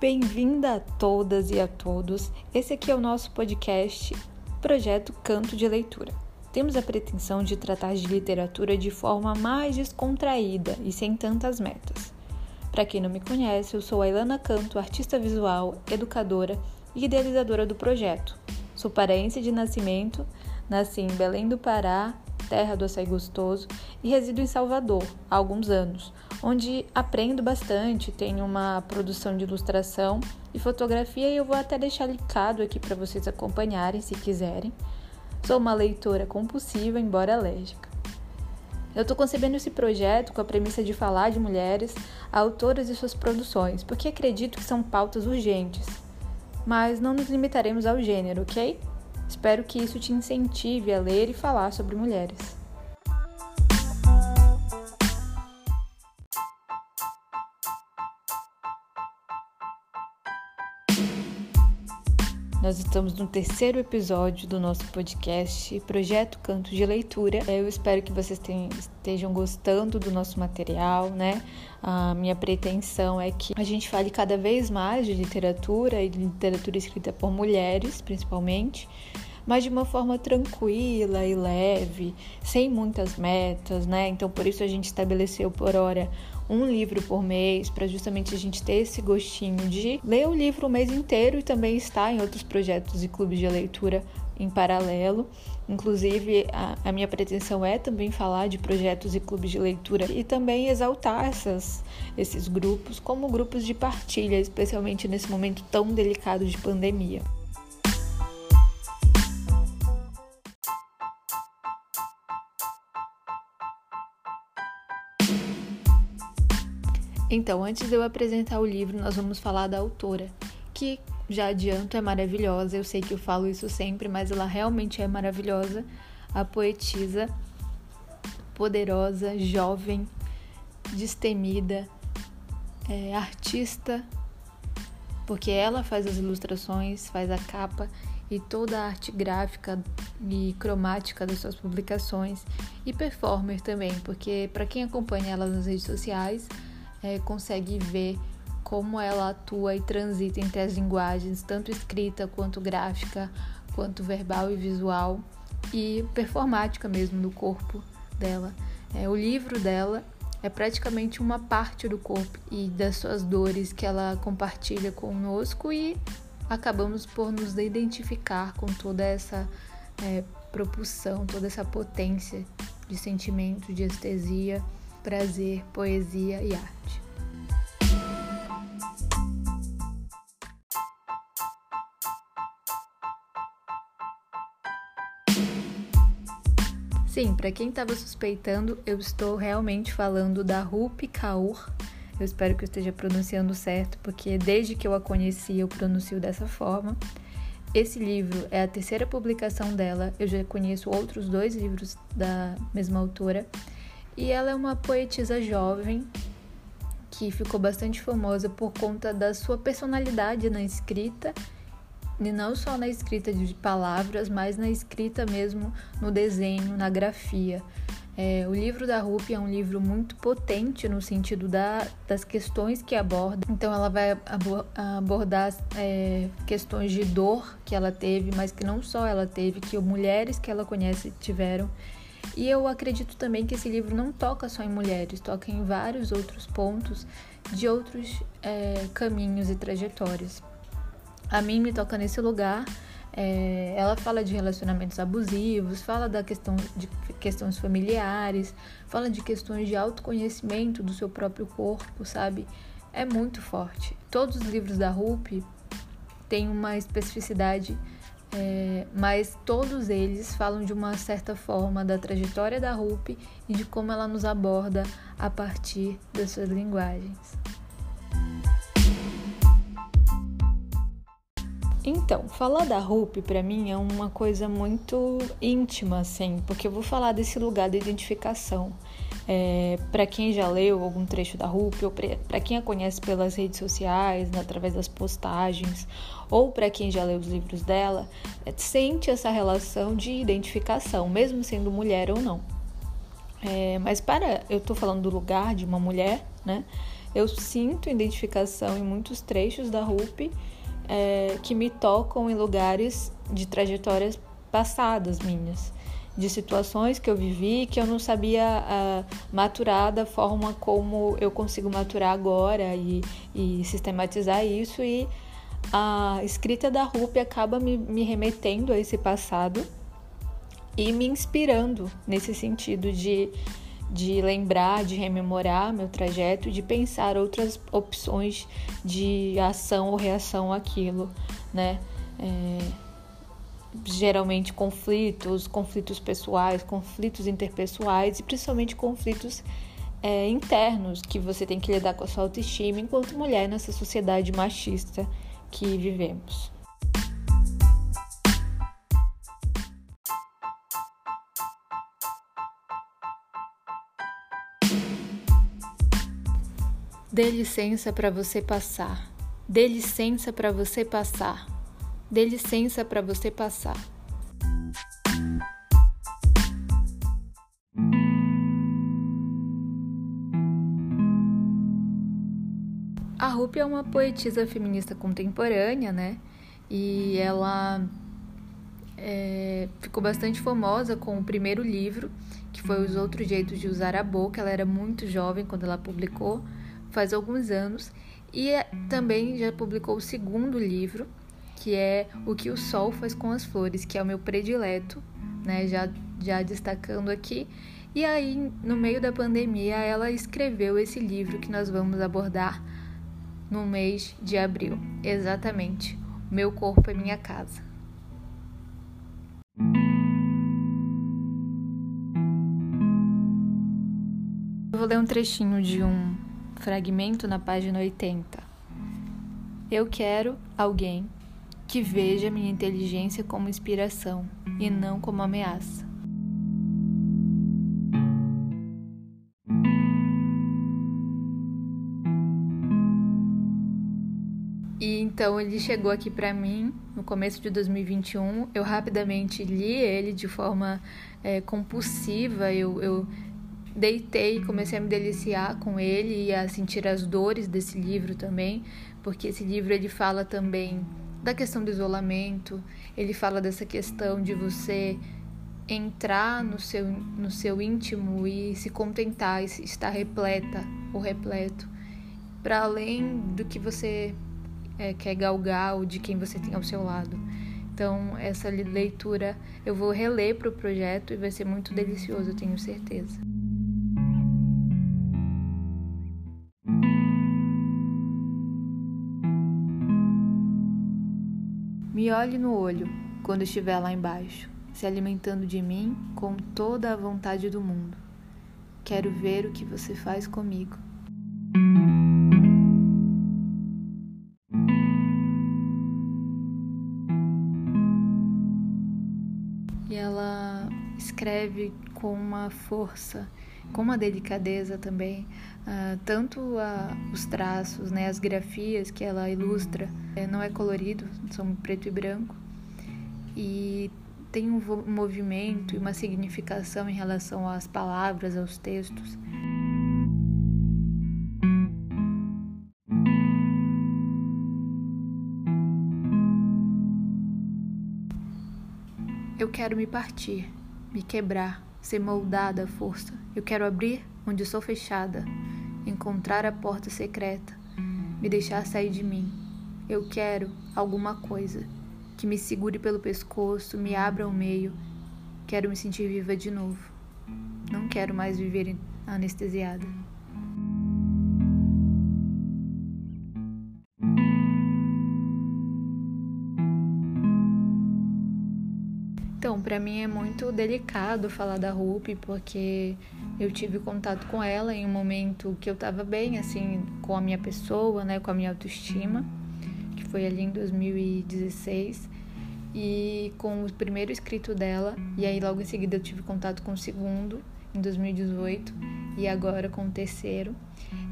Bem-vinda a todas e a todos. Esse aqui é o nosso podcast Projeto Canto de Leitura. Temos a pretensão de tratar de literatura de forma mais descontraída e sem tantas metas. Para quem não me conhece, eu sou a Ilana Canto, artista visual, educadora e idealizadora do projeto. Sou paraense de nascimento, nasci em Belém do Pará, terra do açaí gostoso, e resido em Salvador há alguns anos, onde aprendo bastante, tenho uma produção de ilustração e fotografia e eu vou até deixar linkado aqui para vocês acompanharem se quiserem. Sou uma leitora compulsiva, embora alérgica. Eu estou concebendo esse projeto com a premissa de falar de mulheres, autoras e suas produções, porque acredito que são pautas urgentes. Mas não nos limitaremos ao gênero, ok? Espero que isso te incentive a ler e falar sobre mulheres. Nós estamos no terceiro episódio do nosso podcast Projeto Canto de Leitura. Eu espero que vocês tenham, estejam gostando do nosso material, né? A minha pretensão é que a gente fale cada vez mais de literatura e de literatura escrita por mulheres, principalmente mas de uma forma tranquila e leve, sem muitas metas, né? Então por isso a gente estabeleceu por hora um livro por mês, para justamente a gente ter esse gostinho de ler o livro o mês inteiro e também estar em outros projetos e clubes de leitura em paralelo. Inclusive, a, a, minha pretensão é também falar de projetos e clubes de leitura e também exaltar essas, esses grupos como grupos de partilha, especialmente nesse momento tão delicado de pandemia. Então, antes de eu apresentar o livro, nós vamos falar da autora, que já adianto é maravilhosa. Eu sei que eu falo isso sempre, mas ela realmente é maravilhosa. A poetisa poderosa, jovem, destemida, é, artista, porque ela faz as ilustrações, faz a capa e toda a arte gráfica e cromática das suas publicações e performer também, porque para quem acompanha ela nas redes sociais, é, consegue ver como ela atua e transita entre as linguagens, tanto escrita quanto gráfica, quanto verbal e visual, e performática mesmo do corpo dela. É, o livro dela é praticamente uma parte do corpo e das suas dores que ela compartilha conosco e acabamos por nos identificar com toda essa é, propulsão, toda essa potência de sentimento, de estesia prazer, poesia e arte. Sim, para quem estava suspeitando, eu estou realmente falando da Rupi Kaur. Eu espero que eu esteja pronunciando certo, porque desde que eu a conheci eu pronuncio dessa forma. Esse livro é a terceira publicação dela. Eu já conheço outros dois livros da mesma autora e ela é uma poetisa jovem que ficou bastante famosa por conta da sua personalidade na escrita, e não só na escrita de palavras, mas na escrita mesmo no desenho, na grafia. É, o livro da Rupi é um livro muito potente no sentido da, das questões que aborda. Então, ela vai abordar é, questões de dor que ela teve, mas que não só ela teve, que mulheres que ela conhece tiveram e eu acredito também que esse livro não toca só em mulheres, toca em vários outros pontos de outros é, caminhos e trajetórias. A mim me toca nesse lugar. É, ela fala de relacionamentos abusivos, fala da questão de questões familiares, fala de questões de autoconhecimento do seu próprio corpo, sabe? É muito forte. Todos os livros da Rupi têm uma especificidade é, mas todos eles falam de uma certa forma da trajetória da Rupi e de como ela nos aborda a partir das suas linguagens. Então, falar da Rupi para mim é uma coisa muito íntima, assim, porque eu vou falar desse lugar de identificação. É, para quem já leu algum trecho da Rupi, ou para quem a conhece pelas redes sociais, né, através das postagens, ou para quem já leu os livros dela, é, sente essa relação de identificação, mesmo sendo mulher ou não. É, mas para eu estou falando do lugar de uma mulher, né? eu sinto identificação em muitos trechos da Rupi é, que me tocam em lugares de trajetórias passadas minhas, de situações que eu vivi que eu não sabia uh, maturar da forma como eu consigo maturar agora e, e sistematizar isso e a escrita da Rupi acaba me, me remetendo a esse passado e me inspirando nesse sentido de, de lembrar, de rememorar meu trajeto, de pensar outras opções de ação ou reação àquilo, né? É, geralmente conflitos, conflitos pessoais, conflitos interpessoais e principalmente conflitos é, internos que você tem que lidar com a sua autoestima enquanto mulher nessa sociedade machista que vivemos. Dê licença para você passar. Dê licença para você passar. Dê licença para você passar. A Rupi é uma poetisa feminista contemporânea, né? E ela é, ficou bastante famosa com o primeiro livro, que foi Os Outros Jeitos de Usar a Boca. Ela era muito jovem quando ela publicou, faz alguns anos. E é, também já publicou o segundo livro, que é O que o Sol faz com as Flores, que é o meu predileto, né? Já, já destacando aqui. E aí, no meio da pandemia, ela escreveu esse livro que nós vamos abordar no mês de abril. Exatamente. Meu corpo é minha casa. Eu vou ler um trechinho de um fragmento na página 80. Eu quero alguém que veja minha inteligência como inspiração e não como ameaça. Então ele chegou aqui para mim no começo de 2021. Eu rapidamente li ele de forma é, compulsiva. Eu, eu deitei e comecei a me deliciar com ele e a sentir as dores desse livro também, porque esse livro ele fala também da questão do isolamento. Ele fala dessa questão de você entrar no seu, no seu íntimo e se contentar e estar repleta ou repleto para além do que você é, quer galgar ou de quem você tem ao seu lado. Então, essa leitura eu vou reler para o projeto e vai ser muito delicioso, eu tenho certeza. Me olhe no olho quando estiver lá embaixo, se alimentando de mim com toda a vontade do mundo. Quero ver o que você faz comigo. escreve com uma força, com uma delicadeza também, uh, tanto uh, os traços, né, as grafias que ela ilustra, eh, não é colorido, são preto e branco, e tem um movimento e uma significação em relação às palavras, aos textos. Eu quero me partir me quebrar, ser moldada à força. Eu quero abrir onde sou fechada, encontrar a porta secreta, me deixar sair de mim. Eu quero alguma coisa que me segure pelo pescoço, me abra ao meio. Quero me sentir viva de novo. Não quero mais viver anestesiada. Mim é muito delicado falar da Rupi, porque eu tive contato com ela em um momento que eu estava bem, assim, com a minha pessoa, né, com a minha autoestima, que foi ali em 2016, e com o primeiro escrito dela, e aí logo em seguida eu tive contato com o segundo, em 2018, e agora com o terceiro.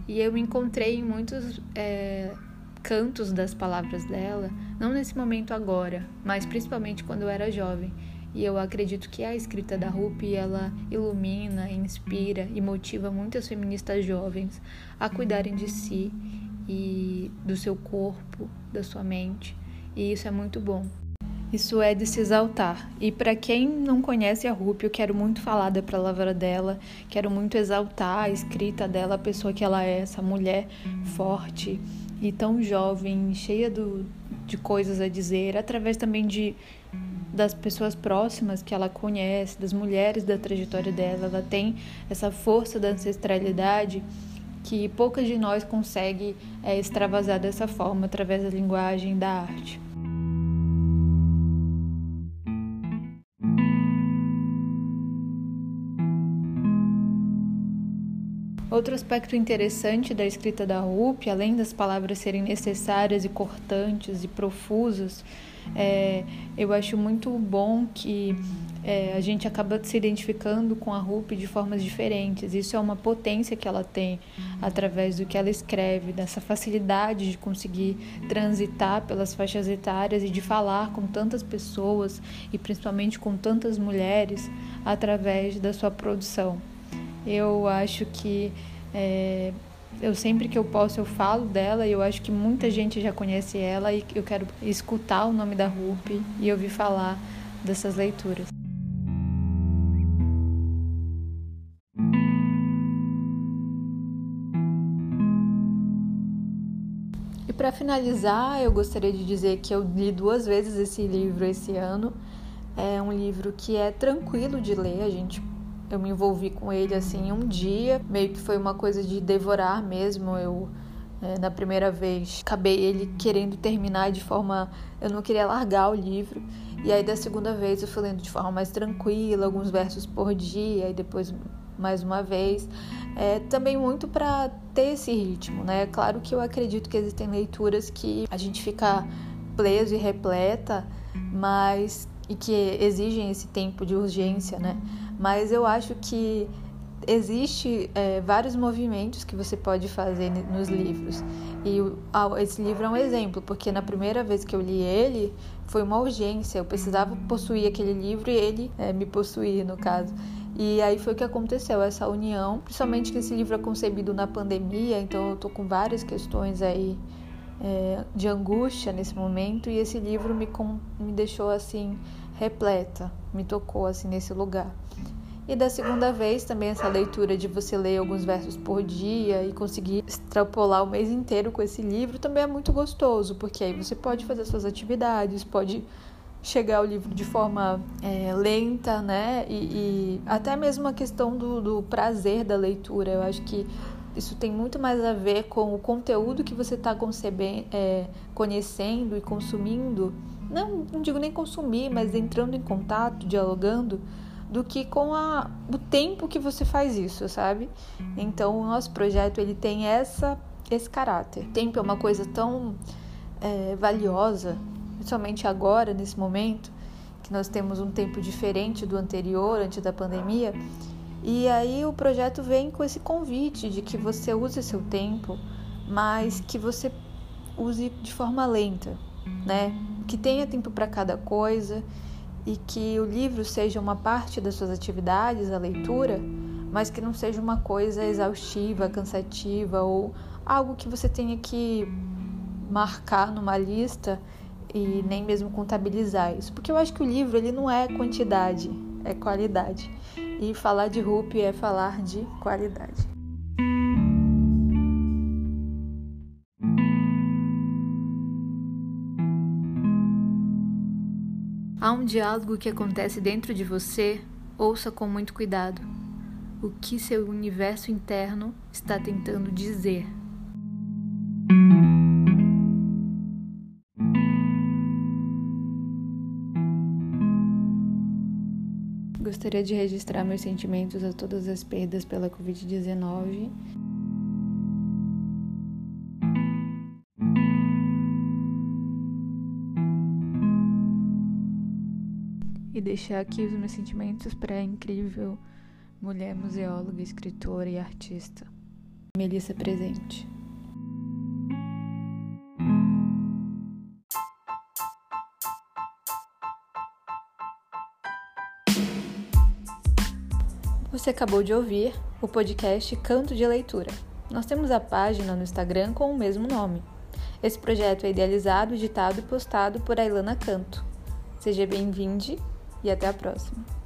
E eu me encontrei em muitos é, cantos das palavras dela, não nesse momento agora, mas principalmente quando eu era jovem E eu acredito que a escrita da Rupi ela ilumina, inspira e motiva muitas feministas jovens a cuidarem de si e do seu corpo, da sua mente. E isso é muito bom. Isso é de se exaltar. E para quem não conhece a Rupi, eu quero muito falar da palavra dela, quero muito exaltar a escrita dela, a pessoa que ela é, essa mulher forte e tão jovem, cheia do, de coisas a dizer, através também de das pessoas próximas que ela conhece, das mulheres da trajetória dela. Ela tem essa força da ancestralidade que poucas de nós conseguem é, extravasar dessa forma através da linguagem da arte. Outro aspecto interessante da escrita da Rupi, além das palavras serem necessárias e cortantes e profusas, é, eu acho muito bom que é, a gente acaba se identificando com a Rupi de formas diferentes. Isso é uma potência que ela tem através do que ela escreve, dessa facilidade de conseguir transitar pelas faixas etárias e de falar com tantas pessoas e principalmente com tantas mulheres através da sua produção. Eu acho que é, eu sempre que eu posso eu falo dela e eu acho que muita gente já conhece ela e eu quero escutar o nome da Rupi e ouvir falar dessas leituras. E para finalizar, eu gostaria de dizer que eu li duas vezes esse livro esse ano. É um livro que é tranquilo de ler, a gente eu me envolvi com ele assim um dia, meio que foi uma coisa de devorar mesmo. Eu é, na primeira vez acabei ele querendo terminar de forma, eu não queria largar o livro. E aí da segunda vez eu fui lendo de forma mais tranquila, alguns versos por dia e depois mais uma vez. É, também muito para ter esse ritmo, né? Claro que eu acredito que existem leituras que a gente fica preso e repleta, mas e que exigem esse tempo de urgência, né? Mas eu acho que existe é, vários movimentos que você pode fazer nos livros. E esse livro é um exemplo porque na primeira vez que eu li ele foi uma urgência. Eu precisava possuir aquele livro e ele é, me possuir no caso. E aí foi o que aconteceu essa união. Principalmente que esse livro é concebido na pandemia então eu tô com várias questões aí é, de angústia nesse momento. E esse livro me, com, me deixou assim repleta, me tocou assim nesse lugar. E da segunda vez também essa leitura de você ler alguns versos por dia e conseguir extrapolar o mês inteiro com esse livro também é muito gostoso, porque aí você pode fazer suas atividades, pode chegar ao livro de forma é, lenta, né? E, e, até mesmo a questão do, do prazer da leitura. Eu acho que isso tem muito mais a ver com o conteúdo que você está é, conhecendo e consumindo. Não, não digo nem consumir, mas entrando em contato, dialogando, do que com a, o tempo que você faz isso, sabe? Então, o nosso projeto ele tem essa, esse caráter. O tempo é uma coisa tão é, valiosa, principalmente agora, nesse momento, que nós temos um tempo diferente do anterior, antes da pandemia e aí o projeto vem com esse convite de que você use seu tempo, mas que você use de forma lenta, né? Que tenha tempo para cada coisa e que o livro seja uma parte das suas atividades, a leitura, mas que não seja uma coisa exaustiva, cansativa ou algo que você tenha que marcar numa lista e nem mesmo contabilizar isso, porque eu acho que o livro ele não é quantidade, é qualidade. E falar de Rupi é falar de qualidade. Diálogo que acontece dentro de você, ouça com muito cuidado. O que seu universo interno está tentando dizer. Gostaria de registrar meus sentimentos a todas as perdas pela Covid-19. Deixar aqui os meus sentimentos para a incrível mulher museóloga, escritora e artista, Melissa Presente. Você acabou de ouvir o podcast Canto de Leitura. Nós temos a página no Instagram com o mesmo nome. Esse projeto é idealizado, editado e postado por Ailana Canto. Seja bem-vindo e até a próxima.